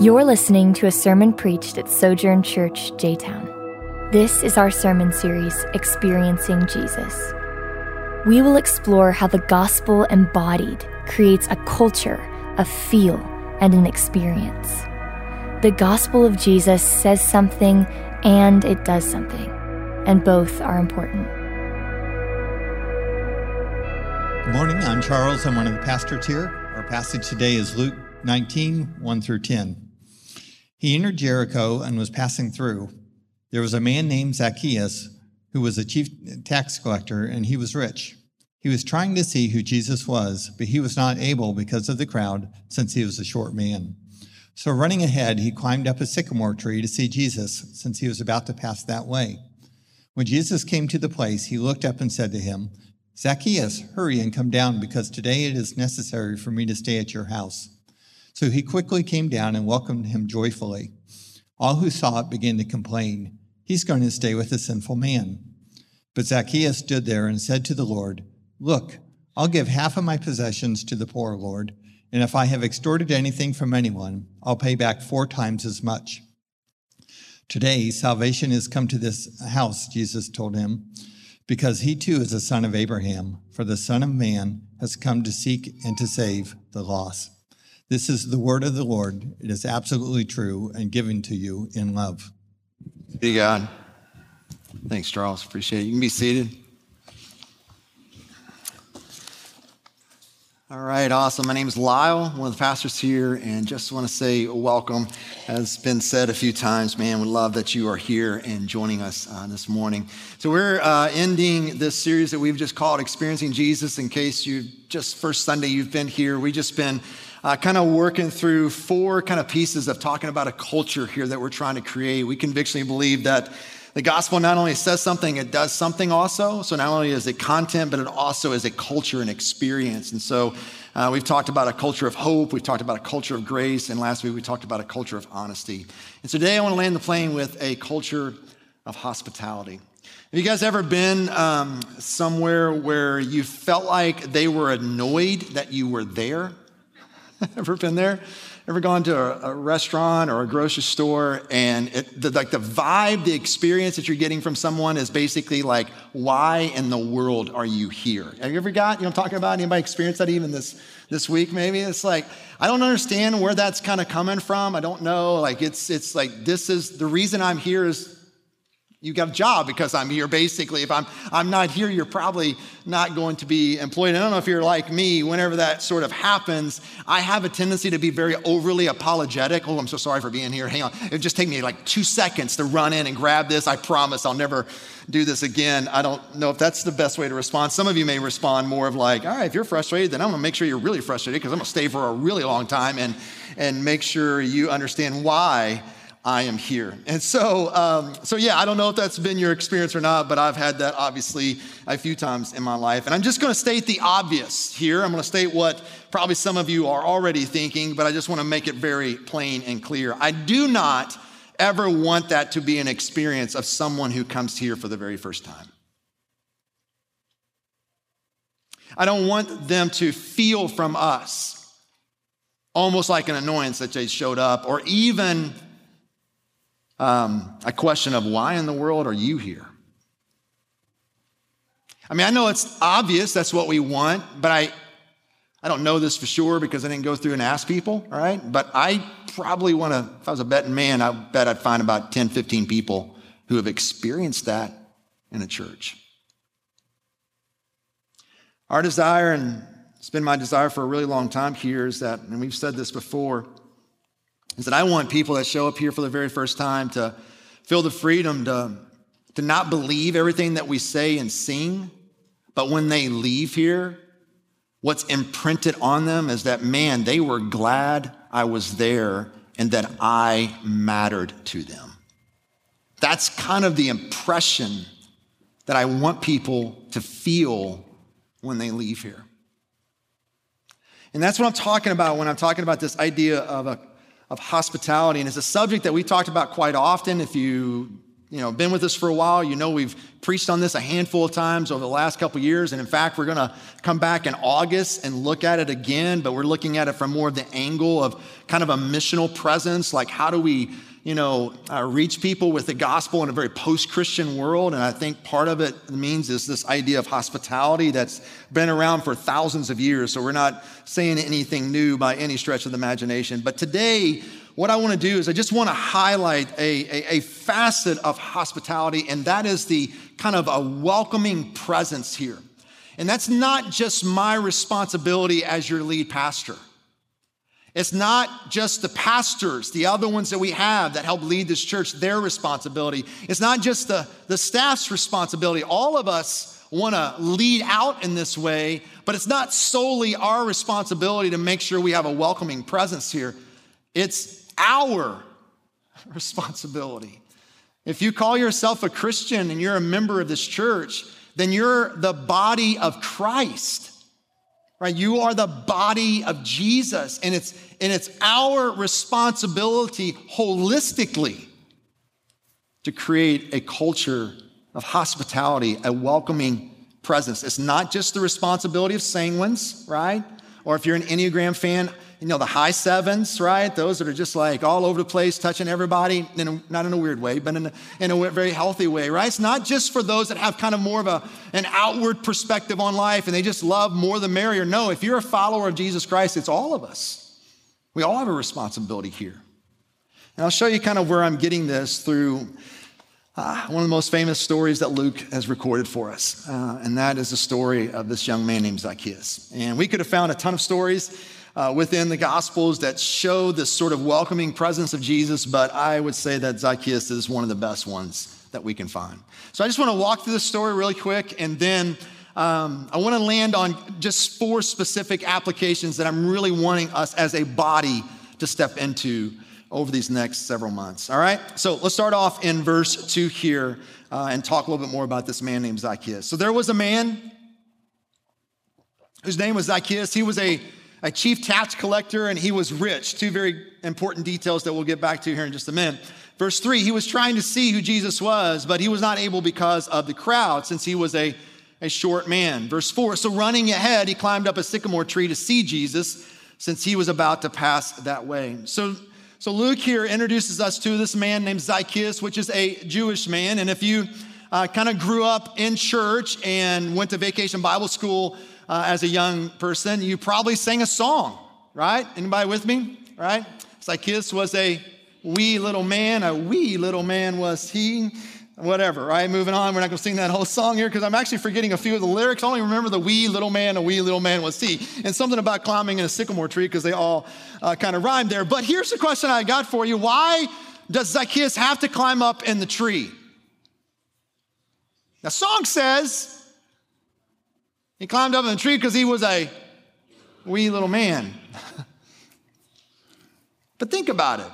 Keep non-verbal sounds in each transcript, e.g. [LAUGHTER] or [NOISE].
You're listening to a sermon preached at Sojourn Church, J Town. This is our sermon series, Experiencing Jesus. We will explore how the gospel embodied creates a culture, a feel, and an experience. The gospel of Jesus says something and it does something, and both are important. Good morning. I'm Charles. I'm one of the pastors here. Our passage today is Luke 19, 1 through 10. He entered Jericho and was passing through. There was a man named Zacchaeus who was a chief tax collector, and he was rich. He was trying to see who Jesus was, but he was not able because of the crowd, since he was a short man. So, running ahead, he climbed up a sycamore tree to see Jesus, since he was about to pass that way. When Jesus came to the place, he looked up and said to him, Zacchaeus, hurry and come down, because today it is necessary for me to stay at your house. So he quickly came down and welcomed him joyfully. All who saw it began to complain, He's going to stay with a sinful man. But Zacchaeus stood there and said to the Lord, Look, I'll give half of my possessions to the poor, Lord, and if I have extorted anything from anyone, I'll pay back four times as much. Today, salvation has come to this house, Jesus told him, because he too is a son of Abraham, for the Son of Man has come to seek and to save the lost. This is the word of the Lord. It is absolutely true and given to you in love. Be God. Thanks, Charles. Appreciate it. You can be seated. All right, awesome. My name is Lisle, one of the pastors here, and just want to say welcome. As been said a few times, man, we love that you are here and joining us uh, this morning. So we're uh, ending this series that we've just called "Experiencing Jesus." In case you just first Sunday you've been here, we just been uh, kind of working through four kind of pieces of talking about a culture here that we're trying to create. We convictionally believe that the gospel not only says something, it does something also. So not only is it content, but it also is a culture and experience. And so uh, we've talked about a culture of hope, we've talked about a culture of grace, and last week we talked about a culture of honesty. And so today I want to land the plane with a culture of hospitality. Have you guys ever been um, somewhere where you felt like they were annoyed that you were there? [LAUGHS] ever been there? Ever gone to a, a restaurant or a grocery store and it, the, like the vibe, the experience that you're getting from someone is basically like, why in the world are you here? Have you ever got, you know I'm talking about? Anybody experienced that even this, this week maybe? It's like, I don't understand where that's kind of coming from. I don't know. Like it's, it's like, this is, the reason I'm here is you got a job because I'm here, basically. If I'm, I'm not here, you're probably not going to be employed. I don't know if you're like me, whenever that sort of happens, I have a tendency to be very overly apologetic. Oh, I'm so sorry for being here. Hang on. It just take me like two seconds to run in and grab this. I promise I'll never do this again. I don't know if that's the best way to respond. Some of you may respond more of like, all right, if you're frustrated, then I'm gonna make sure you're really frustrated because I'm gonna stay for a really long time and, and make sure you understand why I am here. And so, um, so yeah, I don't know if that's been your experience or not, but I've had that obviously a few times in my life. And I'm just going to state the obvious here. I'm going to state what probably some of you are already thinking, but I just want to make it very plain and clear. I do not ever want that to be an experience of someone who comes here for the very first time. I don't want them to feel from us almost like an annoyance that they showed up, or even um, a question of why in the world are you here? I mean, I know it's obvious that's what we want, but I, I don't know this for sure because I didn't go through and ask people, all right? But I probably want to, if I was a betting man, I bet I'd find about 10, 15 people who have experienced that in a church. Our desire, and it's been my desire for a really long time here, is that, and we've said this before, is that I want people that show up here for the very first time to feel the freedom to, to not believe everything that we say and sing, but when they leave here, what's imprinted on them is that, man, they were glad I was there and that I mattered to them. That's kind of the impression that I want people to feel when they leave here. And that's what I'm talking about when I'm talking about this idea of a of hospitality. And it's a subject that we talked about quite often. If you you know been with us for a while, you know we've preached on this a handful of times over the last couple years, and in fact, we're going to come back in August and look at it again. But we're looking at it from more of the angle of kind of a missional presence, like how do we you know, uh, reach people with the gospel in a very post-Christian world. And I think part of it means is this idea of hospitality that's been around for thousands of years. So we're not saying anything new by any stretch of the imagination. But today, what I want to do is I just want to highlight a, a, a facet of hospitality, and that is the kind of a welcoming presence here. And that's not just my responsibility as your lead pastor. It's not just the pastors, the other ones that we have that help lead this church, their responsibility. It's not just the, the staff's responsibility. All of us want to lead out in this way, but it's not solely our responsibility to make sure we have a welcoming presence here. It's our [LAUGHS] responsibility. If you call yourself a Christian and you're a member of this church, then you're the body of Christ right? You are the body of Jesus, and it's, and it's our responsibility holistically to create a culture of hospitality, a welcoming presence. It's not just the responsibility of sanguines, right? Or if you're an Enneagram fan, you know, the high sevens, right? Those that are just like all over the place, touching everybody, in a, not in a weird way, but in a, in a very healthy way, right? It's not just for those that have kind of more of a, an outward perspective on life and they just love more the merrier. No, if you're a follower of Jesus Christ, it's all of us. We all have a responsibility here. And I'll show you kind of where I'm getting this through uh, one of the most famous stories that Luke has recorded for us, uh, and that is the story of this young man named Zacchaeus. And we could have found a ton of stories uh, within the Gospels that show this sort of welcoming presence of Jesus, but I would say that Zacchaeus is one of the best ones that we can find. So I just want to walk through the story really quick, and then um, I want to land on just four specific applications that I'm really wanting us as a body to step into over these next several months. All right? So let's start off in verse 2 here uh, and talk a little bit more about this man named Zacchaeus. So there was a man whose name was Zacchaeus. He was a a chief tax collector, and he was rich. Two very important details that we'll get back to here in just a minute. Verse three, he was trying to see who Jesus was, but he was not able because of the crowd, since he was a, a short man. Verse four, so running ahead, he climbed up a sycamore tree to see Jesus, since he was about to pass that way. So so Luke here introduces us to this man named Zacchaeus, which is a Jewish man. And if you uh, kind of grew up in church and went to vacation Bible school uh, as a young person, you probably sang a song, right? Anybody with me? Right? Zacchaeus was a wee little man, a wee little man was he. Whatever, right? Moving on. We're not going to sing that whole song here because I'm actually forgetting a few of the lyrics. I only remember the wee little man, a wee little man was he. And something about climbing in a sycamore tree because they all uh, kind of rhyme there. But here's the question I got for you Why does Zacchaeus have to climb up in the tree? The song says he climbed up in the tree because he was a wee little man. [LAUGHS] but think about it.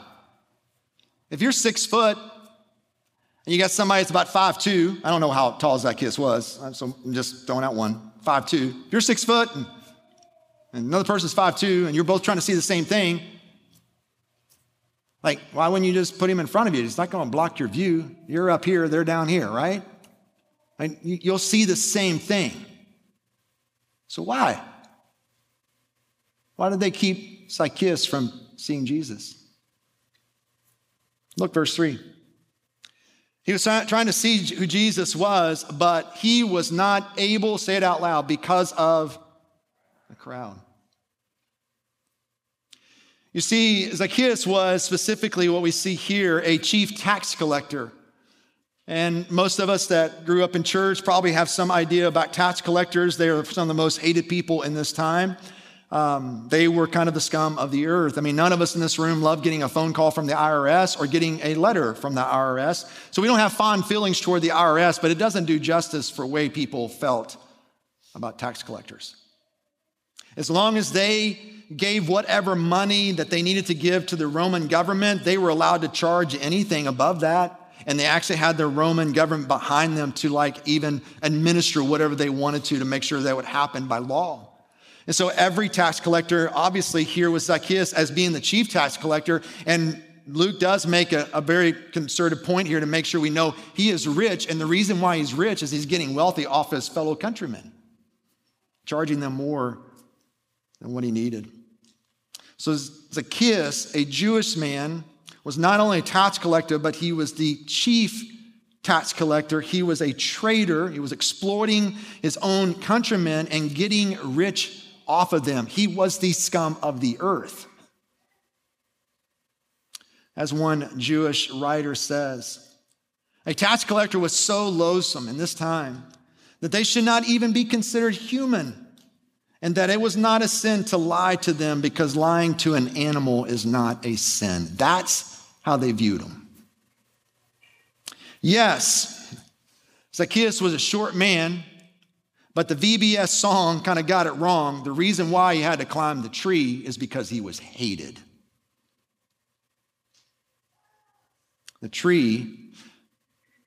If you're six foot and you got somebody that's about five two, I don't know how tall Zacchaeus was, so I'm just throwing out one, five two. If you're six foot and, and another person's five two, and you're both trying to see the same thing, like, why wouldn't you just put him in front of you? It's not going to block your view. You're up here, they're down here, right? And you'll see the same thing. So why? Why did they keep Zacchaeus from seeing Jesus? Look, verse 3. He was trying to see who Jesus was, but he was not able, to say it out loud, because of the crowd. You see, Zacchaeus was specifically what we see here a chief tax collector. And most of us that grew up in church probably have some idea about tax collectors. They are some of the most hated people in this time. Um, they were kind of the scum of the earth. I mean, none of us in this room love getting a phone call from the IRS or getting a letter from the IRS. So we don't have fond feelings toward the IRS, but it doesn't do justice for way people felt about tax collectors. As long as they gave whatever money that they needed to give to the Roman government, they were allowed to charge anything above that and they actually had the Roman government behind them to like even administer whatever they wanted to to make sure that would happen by law. And so every tax collector, obviously here was Zacchaeus as being the chief tax collector, and Luke does make a, a, very concerted point here to make sure we know he is rich. And the reason why he's rich is he's getting wealthy off his fellow countrymen, charging them more than what he needed. So Zacchaeus, a Jewish man, was not only a tax collector, but he was the chief tax collector. He was a traitor. He was exploiting his own countrymen and getting rich off of them. He was the scum of the earth. As one Jewish writer says, a tax collector was so loathsome in this time that they should not even be considered human, and that it was not a sin to lie to them because lying to an animal is not a sin. That's how they viewed him. Yes, Zacchaeus was a short man, but the VBS song kind of got it wrong. The reason why he had to climb the tree is because he was hated. The tree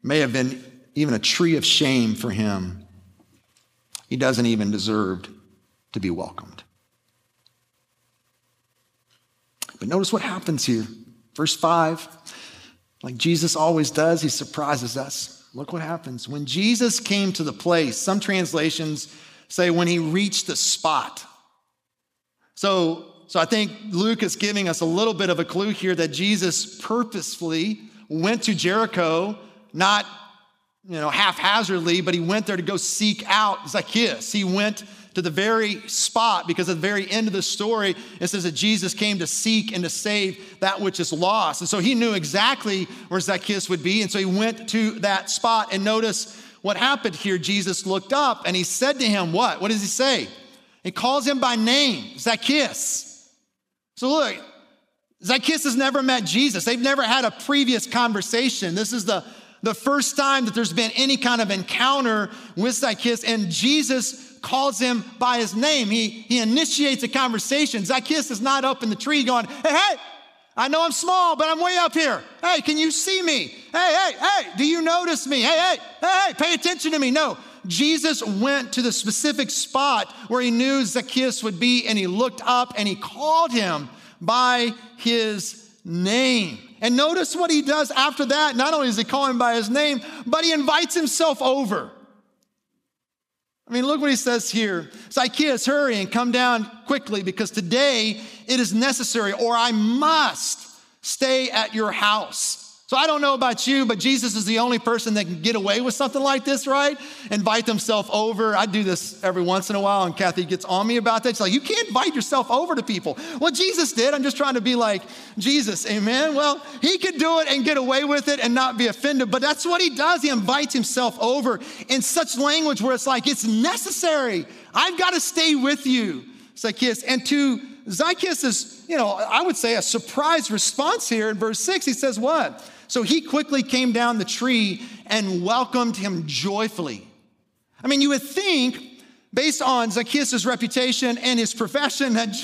may have been even a tree of shame for him. He doesn't even deserve to be welcomed. But notice what happens here. Verse 5, like Jesus always does, he surprises us. Look what happens. When Jesus came to the place, some translations say when he reached the spot. So, so I think Luke is giving us a little bit of a clue here that Jesus purposefully went to Jericho, not you know, haphazardly, but he went there to go seek out Zacchaeus. He went to the very spot because at the very end of the story, it says that Jesus came to seek and to save that which is lost. And so he knew exactly where Zacchaeus would be. And so he went to that spot. And notice what happened here. Jesus looked up and he said to him, What? What does he say? He calls him by name, Zacchaeus. So look, Zacchaeus has never met Jesus. They've never had a previous conversation. This is the, the first time that there's been any kind of encounter with Zacchaeus, and Jesus calls him by his name. He, he initiates a conversation. Zacchaeus is not up in the tree going, hey, hey, I know I'm small, but I'm way up here. Hey, can you see me? Hey, hey, hey, do you notice me? Hey, hey, hey, pay attention to me. No, Jesus went to the specific spot where he knew Zacchaeus would be, and he looked up and he called him by his name. And notice what he does after that. Not only does he call him by his name, but he invites himself over. I mean, look what he says here Zacchaeus, hurry and come down quickly because today it is necessary, or I must stay at your house. So I don't know about you, but Jesus is the only person that can get away with something like this, right? Invite himself over. I do this every once in a while, and Kathy gets on me about that. She's like, You can't invite yourself over to people. Well, Jesus did. I'm just trying to be like Jesus, amen? Well, he could do it and get away with it and not be offended, but that's what he does. He invites himself over in such language where it's like, It's necessary. I've got to stay with you, Zacchaeus. And to Zacchaeus is, you know, I would say a surprise response here in verse six. He says, What? So he quickly came down the tree and welcomed him joyfully. I mean, you would think, based on Zacchaeus' reputation and his profession, that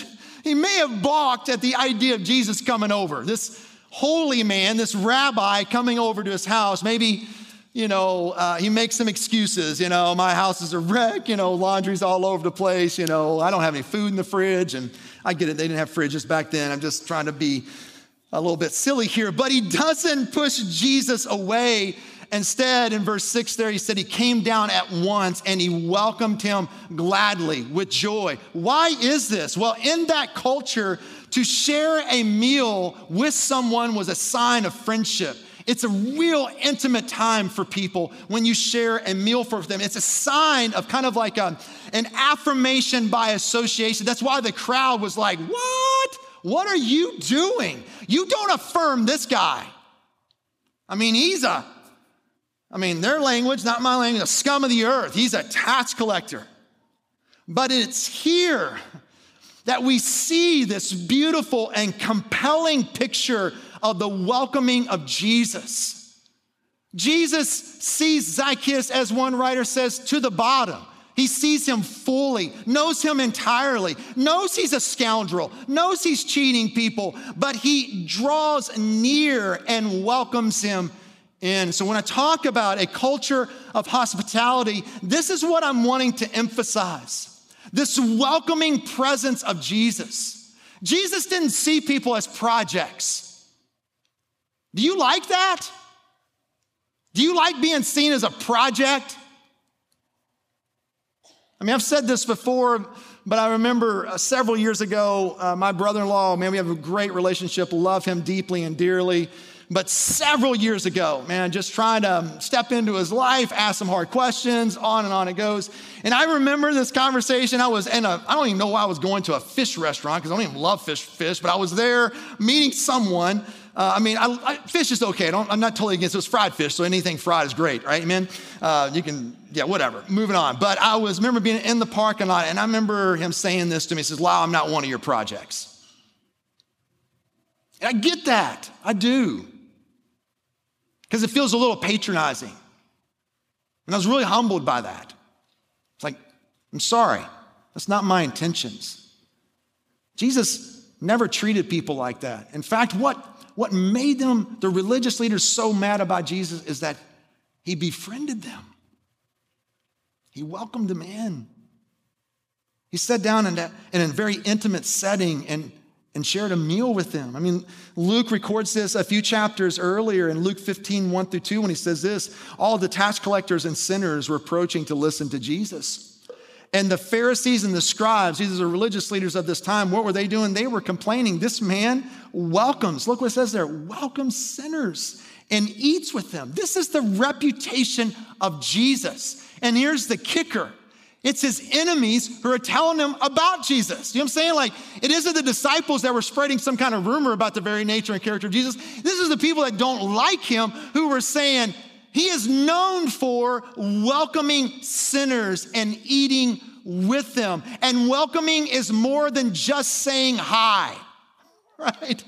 he may have balked at the idea of Jesus coming over. This holy man, this rabbi coming over to his house. Maybe, you know, uh, he makes some excuses. You know, my house is a wreck. You know, laundry's all over the place. You know, I don't have any food in the fridge. And I get it, they didn't have fridges back then. I'm just trying to be a little bit silly here, but he doesn't push Jesus away. Instead, in verse 6 there, he said he came down at once and he welcomed him gladly with joy. Why is this? Well, in that culture, to share a meal with someone was a sign of friendship. It's a real intimate time for people when you share a meal for them. It's a sign of kind of like a, an affirmation by association. That's why the crowd was like, What? What are you doing? You don't affirm this guy. I mean, he's a, I mean, their language, not my language, a scum of the earth. He's a tax collector. But it's here that we see this beautiful and compelling picture of the welcoming of Jesus. Jesus sees Zacchaeus, as one writer says, to the bottom. He sees him fully, knows him entirely, knows he's a scoundrel, knows he's cheating people, but he draws near and welcomes him in. So, when I talk about a culture of hospitality, this is what I'm wanting to emphasize this welcoming presence of Jesus. Jesus didn't see people as projects. Do you like that? Do you like being seen as a project? I mean, I've said this before, but I remember uh, several years ago, uh, my brother in law, man, we have a great relationship, love him deeply and dearly. But several years ago, man, just trying to um, step into his life, ask some hard questions, on and on it goes. And I remember this conversation. I was in a, I don't even know why I was going to a fish restaurant because I don't even love fish, fish, but I was there meeting someone. Uh, I mean, I, I, fish is okay. I am not totally against it. It was fried fish, so anything fried is great, right? Amen. Uh, you can, yeah, whatever. Moving on. But I was remember being in the parking lot, and I remember him saying this to me. He says, "Wow, I'm not one of your projects." And I get that. I do because it feels a little patronizing. And I was really humbled by that. It's like, I'm sorry, that's not my intentions. Jesus never treated people like that. In fact, what, what made them, the religious leaders, so mad about Jesus is that he befriended them. He welcomed them in. He sat down in, in a very intimate setting and and shared a meal with them. I mean, Luke records this a few chapters earlier in Luke 15, 1 through 2, when he says this All the tax collectors and sinners were approaching to listen to Jesus. And the Pharisees and the scribes, these are the religious leaders of this time, what were they doing? They were complaining. This man welcomes, look what it says there, welcomes sinners and eats with them. This is the reputation of Jesus. And here's the kicker it's his enemies who are telling him about Jesus. You know what I'm saying? Like, it isn't the disciples that were spreading some kind of rumor about the very nature and character of Jesus. This is the people that don't like him who were saying, he is known for welcoming sinners and eating with them. And welcoming is more than just saying hi, [LAUGHS] right?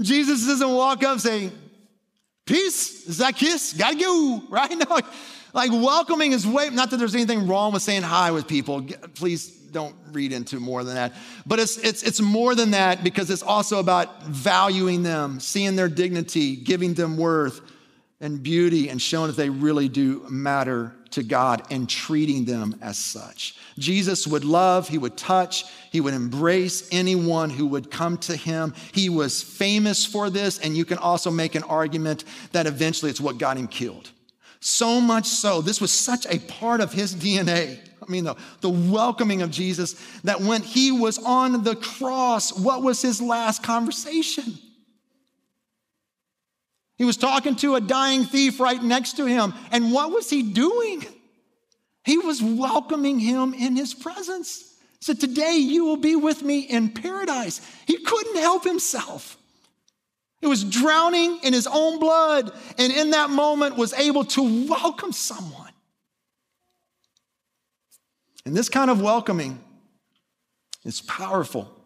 Jesus doesn't walk up saying, Peace, Zacchaeus, gotta go, right? No, like welcoming is way, not that there's anything wrong with saying hi with people. Please don't read into more than that. But it's, it's, it's more than that because it's also about valuing them, seeing their dignity, giving them worth and beauty, and showing that they really do matter to God and treating them as such. Jesus would love, he would touch, he would embrace anyone who would come to him. He was famous for this, and you can also make an argument that eventually it's what got him killed. So much so, this was such a part of his DNA. I mean, the, the welcoming of Jesus, that when he was on the cross, what was his last conversation? He was talking to a dying thief right next to him. And what was he doing? He was welcoming him in his presence. He said, Today you will be with me in paradise. He couldn't help himself. He was drowning in his own blood, and in that moment was able to welcome someone. And this kind of welcoming is powerful.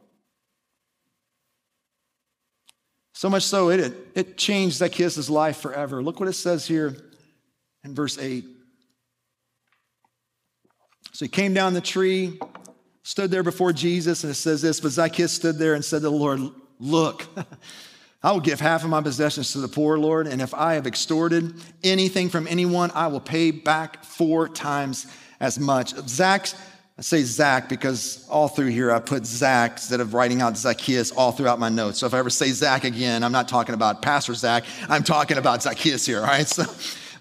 So much so, it, it changed Zacchaeus' life forever. Look what it says here in verse 8. So he came down the tree, stood there before Jesus, and it says this But Zacchaeus stood there and said to the Lord, Look, [LAUGHS] I will give half of my possessions to the poor, Lord, and if I have extorted anything from anyone, I will pay back four times as much. I say Zach because all through here I put Zach instead of writing out Zacchaeus all throughout my notes. So if I ever say Zach again, I'm not talking about Pastor Zach, I'm talking about Zacchaeus here, all right? [LAUGHS] So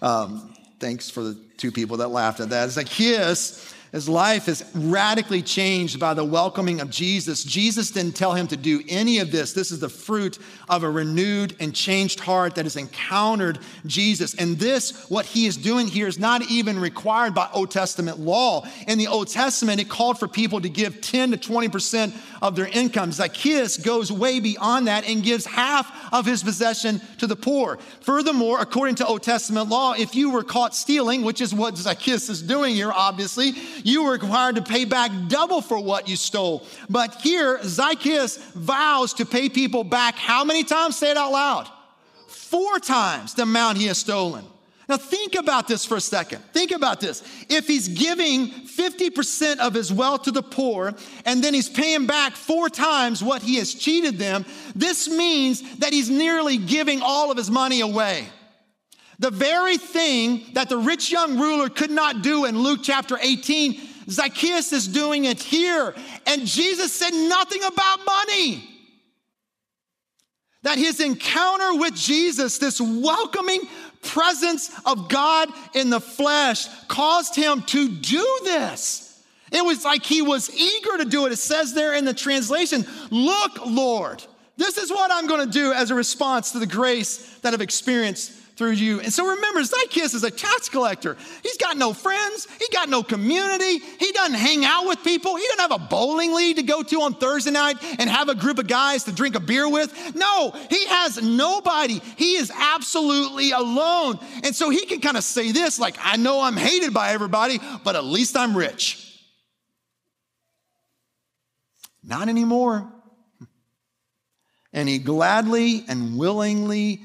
um, thanks for the two people that laughed at that. Zacchaeus his life is radically changed by the welcoming of Jesus. Jesus didn't tell him to do any of this. This is the fruit of a renewed and changed heart that has encountered Jesus. And this, what he is doing here, is not even required by Old Testament law. In the Old Testament, it called for people to give 10 to 20% of their income. Zacchaeus goes way beyond that and gives half of his possession to the poor. Furthermore, according to Old Testament law, if you were caught stealing, which is what Zacchaeus is doing here, obviously, you were required to pay back double for what you stole. But here, Zacchaeus vows to pay people back how many times? Say it out loud. Four times the amount he has stolen. Now, think about this for a second. Think about this. If he's giving 50% of his wealth to the poor and then he's paying back four times what he has cheated them, this means that he's nearly giving all of his money away. The very thing that the rich young ruler could not do in Luke chapter 18, Zacchaeus is doing it here. And Jesus said nothing about money. that his encounter with Jesus, this welcoming presence of God in the flesh, caused him to do this. It was like he was eager to do it. It says there in the translation, Look, Lord, this is what I'm going to do as a response to the grace that I've experienced through you. And so remember, Zacchaeus is a tax collector. He's got no friends, he got no community, he doesn't hang out with people, he doesn't have a bowling league to go to on Thursday night and have a group of guys to drink a beer with. No, he has nobody. He is absolutely alone. And so he can kind of say this like, I know I'm hated by everybody, but at least I'm rich. Not anymore. And he gladly and willingly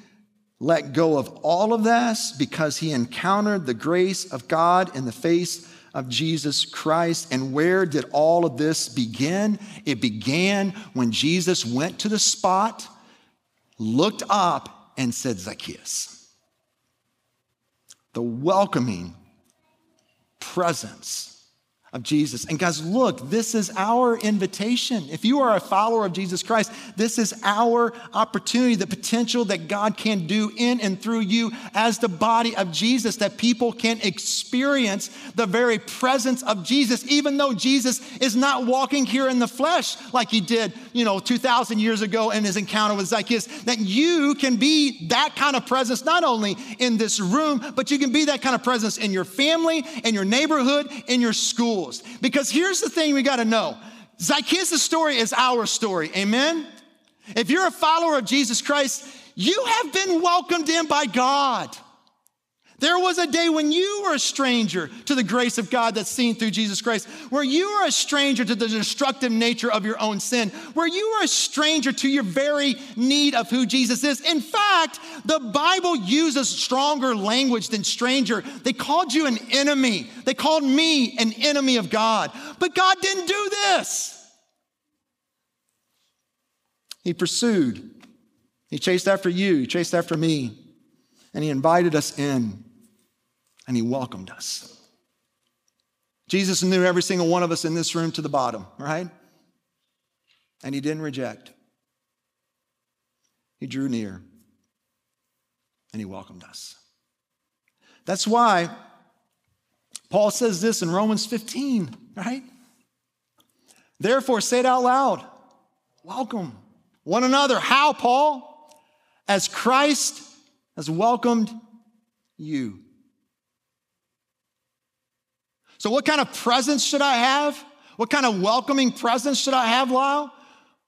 let go of all of this because he encountered the grace of God in the face of Jesus Christ. And where did all of this begin? It began when Jesus went to the spot, looked up, and said, Zacchaeus. The welcoming presence of Jesus. And guys, look, this is our invitation. If you are a follower of Jesus Christ, this is our opportunity, the potential that God can do in and through you as the body of Jesus, that people can experience the very presence of Jesus, even though Jesus is not walking here in the flesh like he did, you know, 2,000 years ago in his encounter with Zacchaeus, that you can be that kind of presence, not only in this room, but you can be that kind of presence in your family, in your neighborhood, in your school. Because here's the thing we got to know Zacchaeus' story is our story. Amen? If you're a follower of Jesus Christ, you have been welcomed in by God. There was a day when you were a stranger to the grace of God that's seen through Jesus Christ, where you were a stranger to the destructive nature of your own sin, where you were a stranger to your very need of who Jesus is. In fact, the Bible uses stronger language than stranger. They called you an enemy, they called me an enemy of God. But God didn't do this. He pursued, He chased after you, He chased after me, and He invited us in and he welcomed us. Jesus knew every single one of us in this room to the bottom, right? And he didn't reject. He drew near and he welcomed us. That's why Paul says this in Romans 15, right? Therefore, say it out loud welcome one another. How, Paul? As Christ has welcomed you so, what kind of presence should I have? What kind of welcoming presence should I have, Lisle?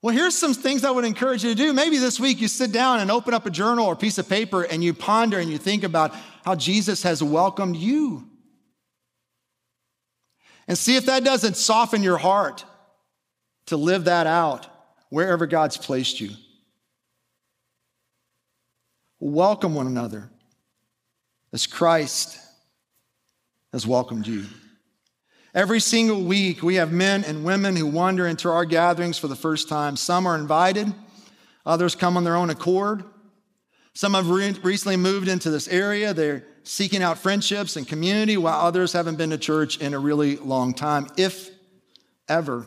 Well, here's some things I would encourage you to do. Maybe this week you sit down and open up a journal or a piece of paper and you ponder and you think about how Jesus has welcomed you. And see if that doesn't soften your heart to live that out wherever God's placed you. Welcome one another as Christ has welcomed you. Every single week, we have men and women who wander into our gatherings for the first time. Some are invited, others come on their own accord. Some have re- recently moved into this area. They're seeking out friendships and community, while others haven't been to church in a really long time, if ever.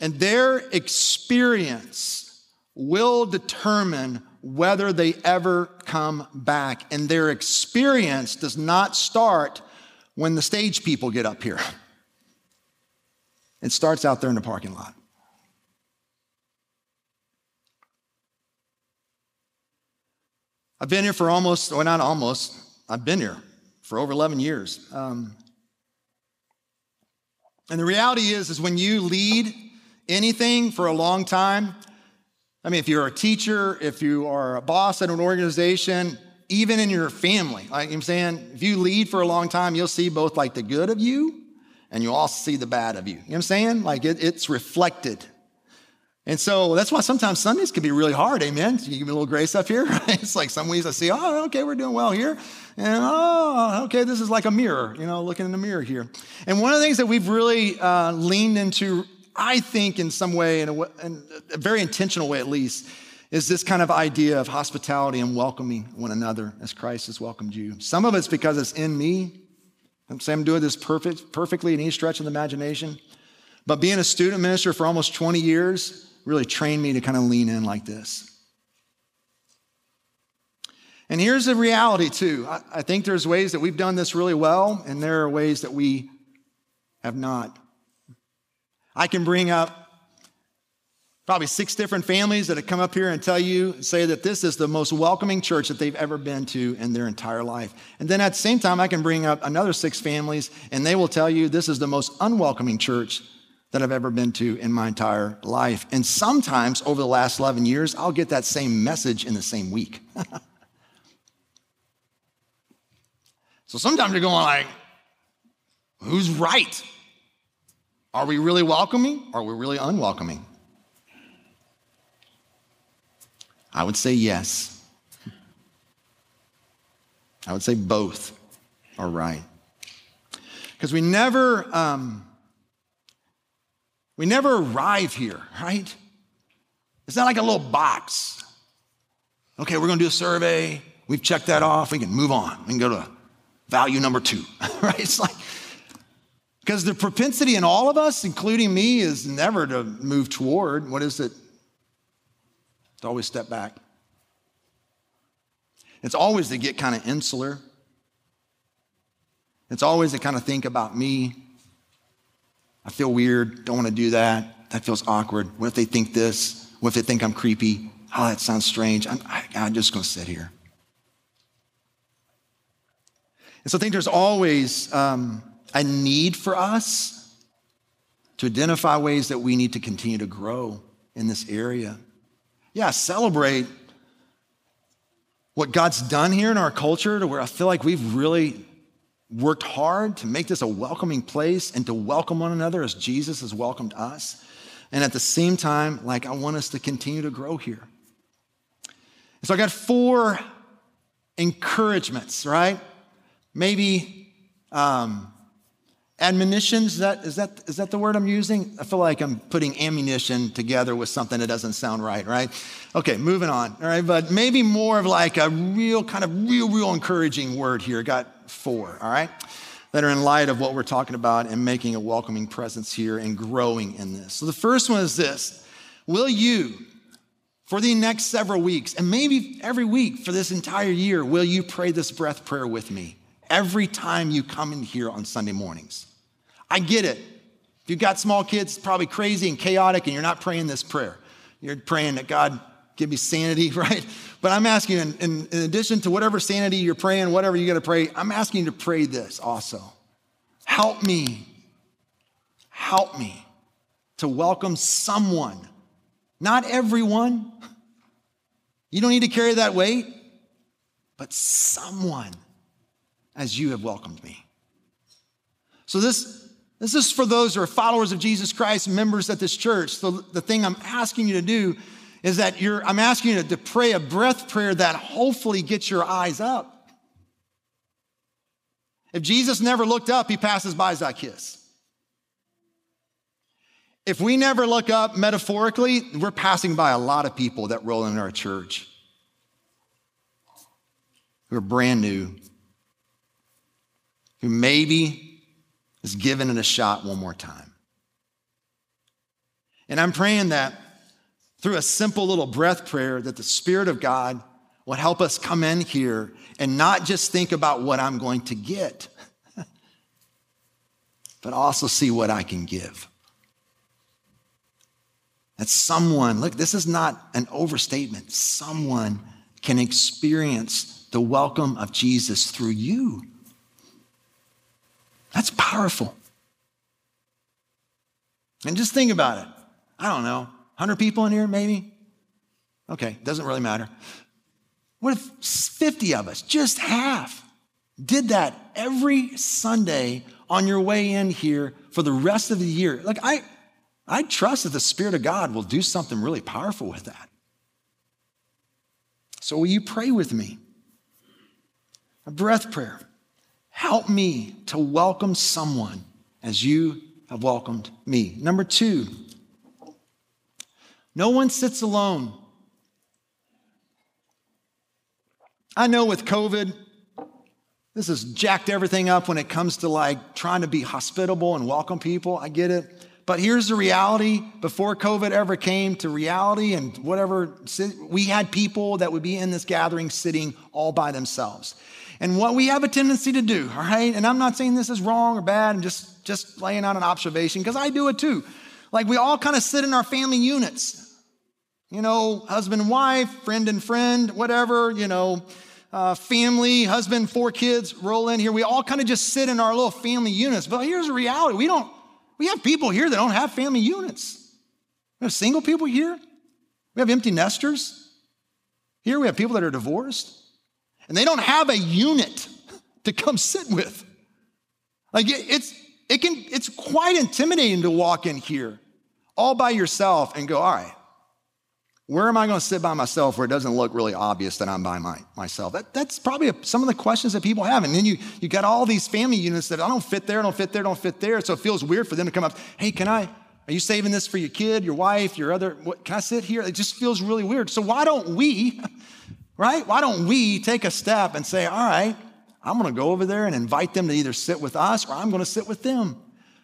And their experience will determine whether they ever come back. And their experience does not start when the stage people get up here. It starts out there in the parking lot. I've been here for almost, or not almost, I've been here for over 11 years. Um, and the reality is, is when you lead anything for a long time, I mean, if you're a teacher, if you are a boss at an organization, even in your family. Like I'm saying, if you lead for a long time, you'll see both like the good of you and you'll also see the bad of you. You know what I'm saying? Like it, it's reflected. And so that's why sometimes Sundays can be really hard. Amen. You give me a little grace up here. [LAUGHS] Right? It's like some weeks I see, oh, okay, we're doing well here. And oh, okay, this is like a mirror, you know, looking in the mirror here. And one of the things that we've really uh, leaned into, I think, in some way, in a, in a very intentional way at least, is this kind of idea of hospitality and welcoming one another as Christ has welcomed you. Some of it's because it's in me. I'm saying I'm doing this perfect, perfectly in any stretch of the imagination. But being a student minister for almost 20 years really trained me to kind of lean in like this. And here's the reality, too. I, I think there's ways that we've done this really well, and there are ways that we have not. I can bring up probably six different families that have come up here and tell you, say that this is the most welcoming church that they've ever been to in their entire life. And then at the same time, I can bring up another six families, and they will tell you this is the most unwelcoming church that I've ever been to in my entire life. And sometimes over the last 11 years, I'll get that same message in the same week. [LAUGHS] so sometimes you're going like, who's right? Are we really welcoming or are we really unwelcoming? I would say yes. I would say both are right. Because we never, um, we never arrive here, right? It's not like a little box. Okay, we're gonna do a survey. We've checked that off. We can move on. We can go to value number two, [LAUGHS] right? It's like, because the propensity in all of us, including me, is never to move toward what is it? To always step back. It's always to get kind of insular. It's always to kind of think about me. I feel weird, don't want to do that. That feels awkward. What if they think this? What if they think I'm creepy? Oh, that sounds strange. I'm, I, am just going to sit here. And so I think there's always um, a need for us to identify ways that we need to continue to grow in this area. Yeah, celebrate what God's done here in our culture to where I feel like we've really worked hard to make this a welcoming place and to welcome one another as Jesus has welcomed us. And at the same time, like I want us to continue to grow here. So I got four encouragements, right? Maybe um, Admonitions, that, is, that, is that the word I'm using? I feel like I'm putting ammunition together with something that doesn't sound right, right? Okay, moving on, all right? But maybe more of like a real, kind of real, real encouraging word here. Got four, all right? That are in light of what we're talking about and making a welcoming presence here and growing in this. So the first one is this Will you, for the next several weeks, and maybe every week for this entire year, will you pray this breath prayer with me? every time you come in here on Sunday mornings. I get it. If you've got small kids, probably crazy and chaotic, and you're not praying this prayer. You're praying that God give me sanity, [LAUGHS] right? But I'm asking, in, in, in addition to whatever sanity you're praying, whatever you got to pray, I'm asking you to pray this also. Help me, help me to welcome someone, not everyone. You don't need to carry that weight, but someone as you have welcomed me. So, this, this is for those who are followers of Jesus Christ, members at this church. So, the thing I'm asking you to do is that you're, I'm asking you to, to pray a breath prayer that hopefully gets your eyes up. If Jesus never looked up, he passes by Zacchaeus. If we never look up metaphorically, we're passing by a lot of people that roll in our church who are brand new who maybe is giving it a shot one more time. And I'm praying that through a simple little breath prayer that the Spirit of God would help us come in here and not just think about what I'm going to get, [LAUGHS] but also see what I can give. That someone, look, this is not an overstatement, someone can experience the welcome of Jesus through you. That's powerful. And just think about it. I don't know, 100 people in here, maybe? Okay, doesn't really matter. What if 50 of us, just half, did that every Sunday on your way in here for the rest of the year? Like, I, I trust that the Spirit of God will do something really powerful with that. So, will you pray with me? A breath prayer. Help me to welcome someone as you have welcomed me. Number two, no one sits alone. I know with COVID, this has jacked everything up when it comes to like trying to be hospitable and welcome people. I get it. But here's the reality before COVID ever came to reality and whatever, we had people that would be in this gathering sitting all by themselves. And what we have a tendency to do, all right, and I'm not saying this is wrong or bad, I'm just, just laying out an observation because I do it too. Like we all kind of sit in our family units, you know, husband and wife, friend and friend, whatever, you know, uh, family, husband, four kids roll in here. We all kind of just sit in our little family units. But here's the reality we don't, we have people here that don't have family units. We have single people here. We have empty nesters. Here we have people that are divorced. And they don't have a unit to come sit with. Like it's it can it's quite intimidating to walk in here all by yourself and go, all right, where am I going to sit by myself where it doesn't look really obvious that I'm by my, myself? That, that's probably a, some of the questions that people have. And then you, you got all these family units that I don't fit there, don't fit there, don't fit there. So it feels weird for them to come up, hey, can I, are you saving this for your kid, your wife, your other, what, can I sit here? It just feels really weird. So why don't we, right? Why don't we take a step and say, all right, I'm going to go over there and invite them to either sit with us or I'm going to sit with them.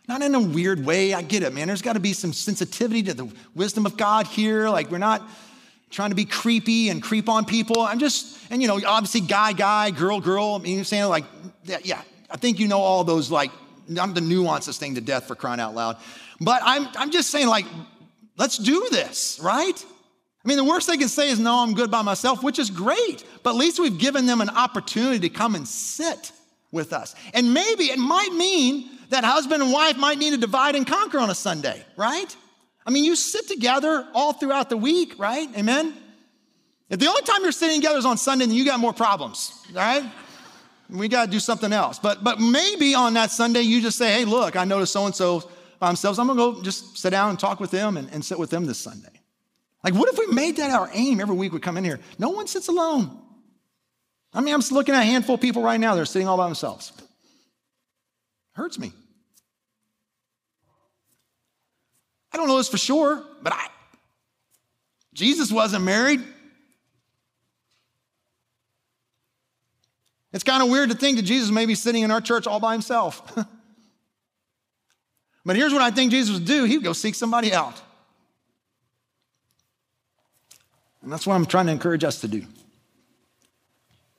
Not in a weird way. I get it, man. There's got to be some sensitivity to the wisdom of God here. Like, we're not trying to be creepy and creep on people. I'm just, and you know, obviously, guy, guy, girl, girl. I mean, you're saying, like, yeah, I think you know all those, like, I'm the nuances thing to death for crying out loud. But I'm, I'm just saying, like, let's do this, right? I mean, the worst they can say is, no, I'm good by myself, which is great. But at least we've given them an opportunity to come and sit with us. And maybe it might mean that husband and wife might need to divide and conquer on a Sunday, right? I mean, you sit together all throughout the week, right? Amen? If the only time you're sitting together is on Sunday, then you got more problems, all right? We got to do something else. But, but maybe on that Sunday, you just say, hey, look, I noticed so and so by themselves. I'm going to go just sit down and talk with them and, and sit with them this Sunday. Like, what if we made that our aim every week we come in here? No one sits alone. I mean, I'm just looking at a handful of people right now, they're sitting all by themselves. Hurts me. I don't know this for sure, but I Jesus wasn't married. It's kind of weird to think that Jesus may be sitting in our church all by himself. [LAUGHS] but here's what I think Jesus would do He would go seek somebody out. And that's what I'm trying to encourage us to do.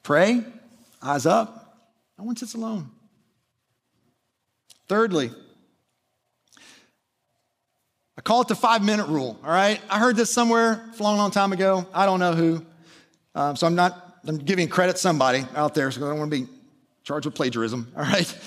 Pray, eyes up. No one sits alone. Thirdly, I call it the five minute rule, all right? I heard this somewhere a long, long time ago. I don't know who. Um, so I'm not, I'm giving credit to somebody out there, so I don't want to be charged with plagiarism, all right?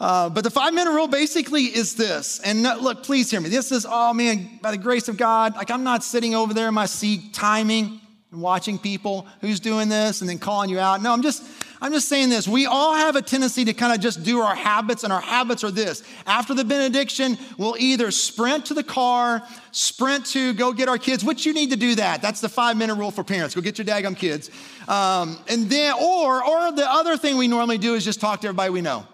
Uh, but the five minute rule basically is this. And look, please hear me. This is, oh man, by the grace of God, like I'm not sitting over there in my seat timing and watching people who's doing this and then calling you out. No, I'm just, I'm just saying this. We all have a tendency to kind of just do our habits, and our habits are this. After the benediction, we'll either sprint to the car, sprint to go get our kids, which you need to do that. That's the five minute rule for parents. Go get your daggum kids. Um, and then, or, or the other thing we normally do is just talk to everybody we know.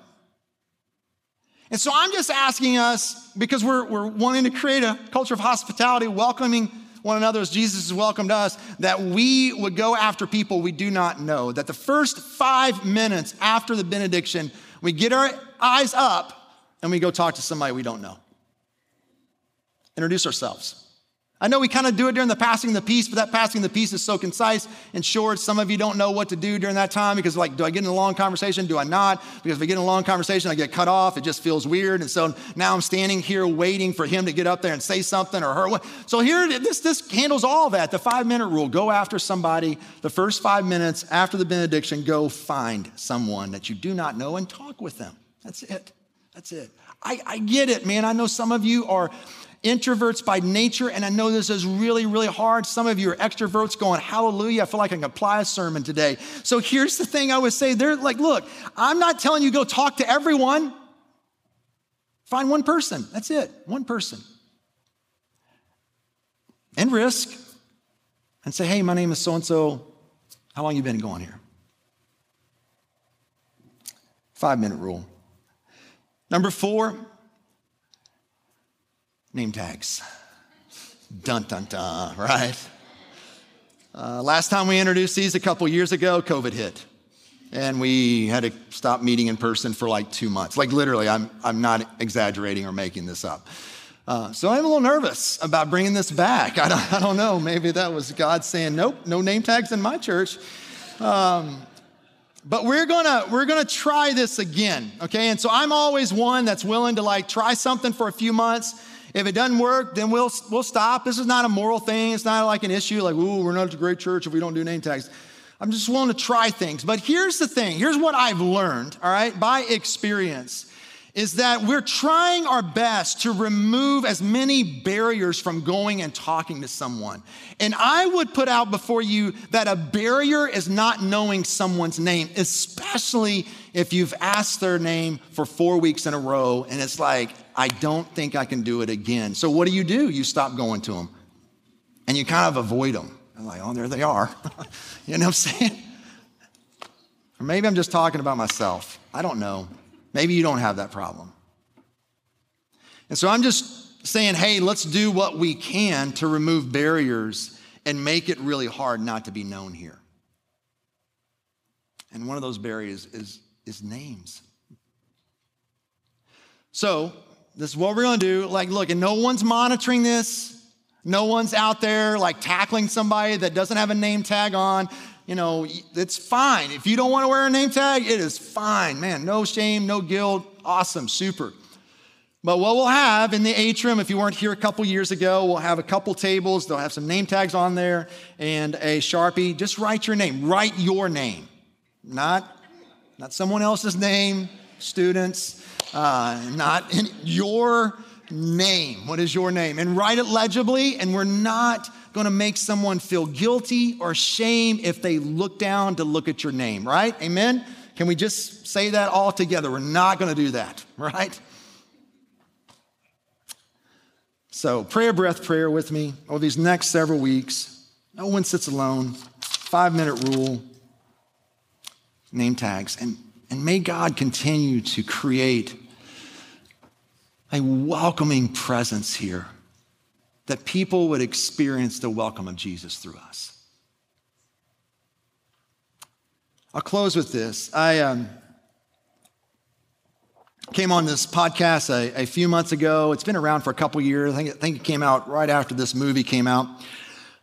And so I'm just asking us, because we're, we're wanting to create a culture of hospitality, welcoming one another as Jesus has welcomed us, that we would go after people we do not know. That the first five minutes after the benediction, we get our eyes up and we go talk to somebody we don't know. Introduce ourselves. I know we kind of do it during the passing of the peace, but that passing of the peace is so concise and short. Some of you don't know what to do during that time because, like, do I get in a long conversation? Do I not? Because if I get in a long conversation, I get cut off. It just feels weird. And so now I'm standing here waiting for him to get up there and say something or her. So here, this, this handles all that. The five minute rule go after somebody. The first five minutes after the benediction, go find someone that you do not know and talk with them. That's it. That's it. I, I get it, man. I know some of you are introverts by nature, and I know this is really, really hard. Some of you are extroverts going, Hallelujah. I feel like I can apply a sermon today. So here's the thing I would say they're like, look, I'm not telling you go talk to everyone. Find one person. That's it. One person. And risk. And say, hey, my name is so and so. How long you been going here? Five minute rule. Number four, name tags. Dun dun dun, right? Uh, last time we introduced these a couple years ago, COVID hit. And we had to stop meeting in person for like two months. Like literally, I'm, I'm not exaggerating or making this up. Uh, so I'm a little nervous about bringing this back. I don't, I don't know. Maybe that was God saying, nope, no name tags in my church. Um, but we're gonna we're gonna try this again, okay? And so I'm always one that's willing to like try something for a few months. If it doesn't work, then we'll we'll stop. This is not a moral thing. It's not like an issue like, ooh, we're not a great church if we don't do name tags. I'm just willing to try things. But here's the thing. Here's what I've learned, all right, by experience is that we're trying our best to remove as many barriers from going and talking to someone. And I would put out before you that a barrier is not knowing someone's name, especially if you've asked their name for four weeks in a row and it's like, I don't think I can do it again. So what do you do? You stop going to them and you kind of avoid them. I'm like, oh, there they are. [LAUGHS] you know what I'm saying? Or maybe I'm just talking about myself. I don't know. Maybe you don't have that problem. And so I'm just saying, hey, let's do what we can to remove barriers and make it really hard not to be known here. And one of those barriers is, is names. So, this is what we're gonna do. Like, look, and no one's monitoring this. No one's out there like tackling somebody that doesn't have a name tag on you know, it's fine. If you don't want to wear a name tag, it is fine. Man, no shame, no guilt. Awesome, super. But what we'll have in the atrium, if you weren't here a couple years ago, we'll have a couple tables. They'll have some name tags on there and a Sharpie. Just write your name. Write your name, not, not someone else's name, students, uh, not in your name. What is your name? And write it legibly, and we're not going to make someone feel guilty or shame if they look down to look at your name, right? Amen? Can we just say that all together? We're not going to do that, [LAUGHS] right? So, prayer breath prayer with me over these next several weeks. No one sits alone. Five minute rule, name tags. And, and may God continue to create a welcoming presence here that people would experience the welcome of Jesus through us. I'll close with this. I um, came on this podcast a, a, few months ago. It's been around for a couple years. I think, I think, it came out right after this movie came out.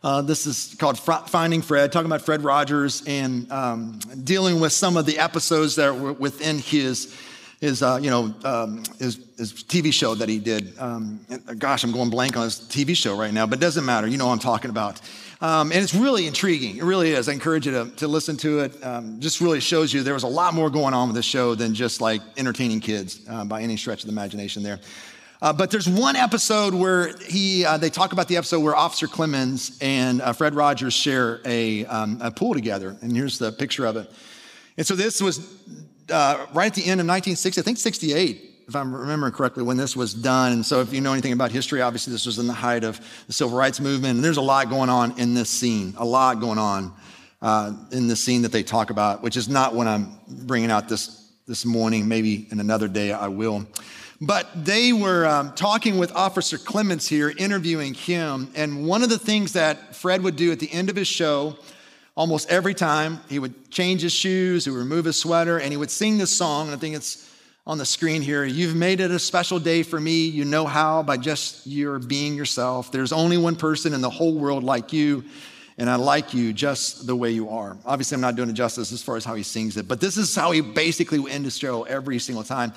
Uh, this is called Finding Fred, talking about Fred Rogers and um, dealing with some of the episodes that were within his his, uh, you know, um, his, his, TV show that he did. Um, gosh, I'm going blank on his TV show right now, but it doesn't matter. You know what I'm talking about. Um, and it's really intriguing. It really is. I encourage you to, to listen to it. Um, just really shows you there was a lot more going on with this show than just like entertaining kids uh, by any stretch of the imagination there. Uh, but there's one episode where he, uh, they talk about the episode where Officer Clemmons and uh, Fred Rogers share a, um, a pool together. And here's the picture of it. And so this was uh, right at the end of 1960, I think 68, if I'm remembering correctly, when this was done. And so, if you know anything about history, obviously this was in the height of the civil rights movement. And there's a lot going on in this scene, a lot going on uh, in the scene that they talk about, which is not what I'm bringing out this, this morning. Maybe in another day I will. But they were um, talking with Officer Clemmons here, interviewing him. And one of the things that Fred would do at the end of his show, almost every time. He would change his shoes, he would remove his sweater, and he would sing this song. I think it's on the screen here. You've made it a special day for me. You know how by just your being yourself. There's only one person in the whole world like you, and I like you just the way you are. Obviously, I'm not doing it justice as far as how he sings it, but this is how he basically would end his show every single time.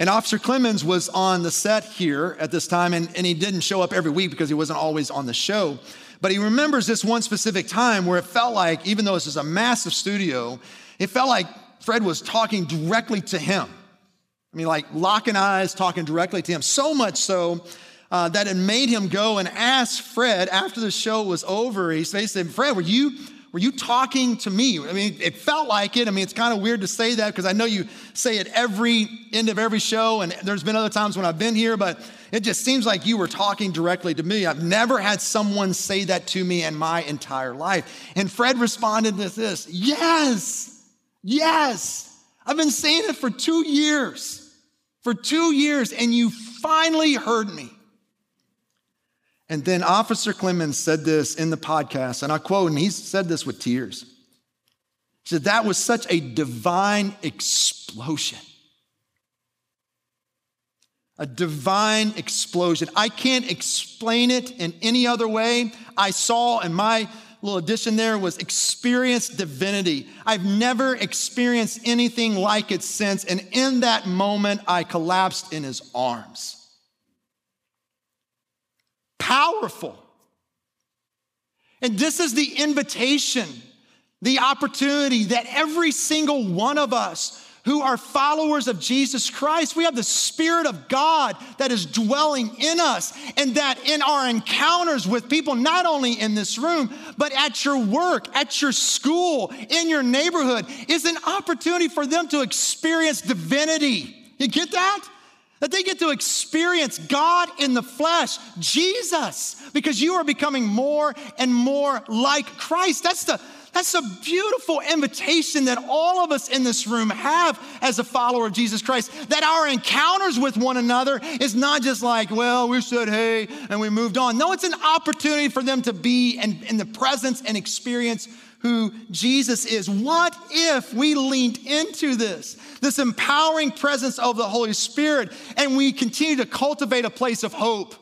And Officer Clemmons was on the set here at this time, and, and he didn't show up every week because he wasn't always on the show. But he remembers this one specific time where it felt like, even though this is a massive studio, it felt like Fred was talking directly to him. I mean, like locking eyes, talking directly to him. So much so uh, that it made him go and ask Fred after the show was over. He said, Fred, were you were you talking to me? I mean, it felt like it. I mean, it's kind of weird to say that because I know you say it every end of every show, and there's been other times when I've been here, but it just seems like you were talking directly to me. I've never had someone say that to me in my entire life. And Fred responded with this Yes, yes. I've been saying it for two years, for two years, and you finally heard me. And then Officer Clemmons said this in the podcast, and I quote, and he said this with tears. He said, That was such a divine explosion. a divine explosion. I can't explain it in any other way. I saw and my little addition there was experience divinity. I've never experienced anything like it since. And in that moment, I collapsed in his arms. Powerful. And this is the invitation, the opportunity that every single one of us who are followers of Jesus Christ, we have the Spirit of God that is dwelling in us, and that in our encounters with people, not only in this room, but at your work, at your school, in your neighborhood, is an opportunity for them to experience divinity. You get that? That they get to experience God in the flesh, Jesus, because you are becoming more and more like Christ. That's the that's a beautiful invitation that all of us in this room have as a follower of Jesus Christ. That our encounters with one another is not just like, well, we said hey and we moved on. No, it's an opportunity for them to be in, in the presence and experience who Jesus is. What if we leaned into this, this empowering presence of the Holy Spirit, and we continue to cultivate a place of hope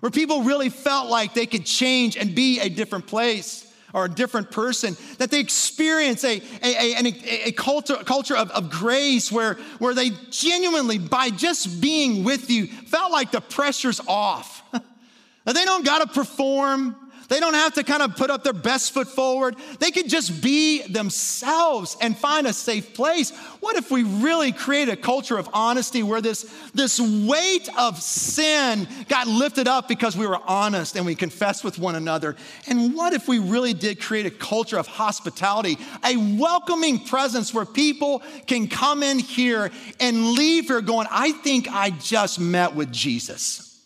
where people really felt like they could change and be a different place? or a different person, that they experience a, a, a, a culture, culture of, of grace where, where they genuinely, by just being with you, felt like the pressure's off. [LAUGHS] they don't got to perform, they don't have to kind of put up their best foot forward. They could just be themselves and find a safe place. What if we really create a culture of honesty where this, this weight of sin got lifted up because we were honest and we confessed with one another? And what if we really did create a culture of hospitality, a welcoming presence where people can come in here and leave here going, I think I just met with Jesus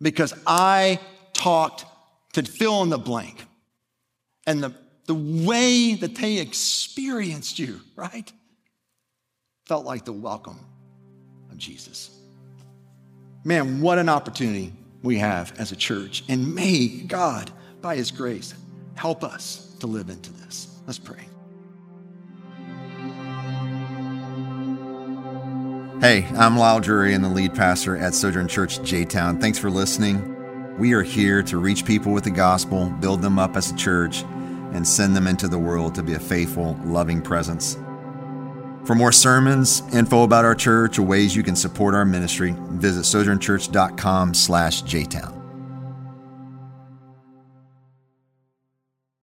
because I talked to fill in the blank. And the, the way that they experienced you, right, felt like the welcome of Jesus. Man, what an opportunity we have as a church. And may God, by His grace, help us to live into this. Let's pray. Hey, I'm Lisle Drury and the lead pastor at Sojourn Church J Town. Thanks for listening. We are here to reach people with the gospel, build them up as a church, and send them into the world to be a faithful, loving presence. For more sermons, info about our church, or ways you can support our ministry, visit sojournchurch.com slash jtown.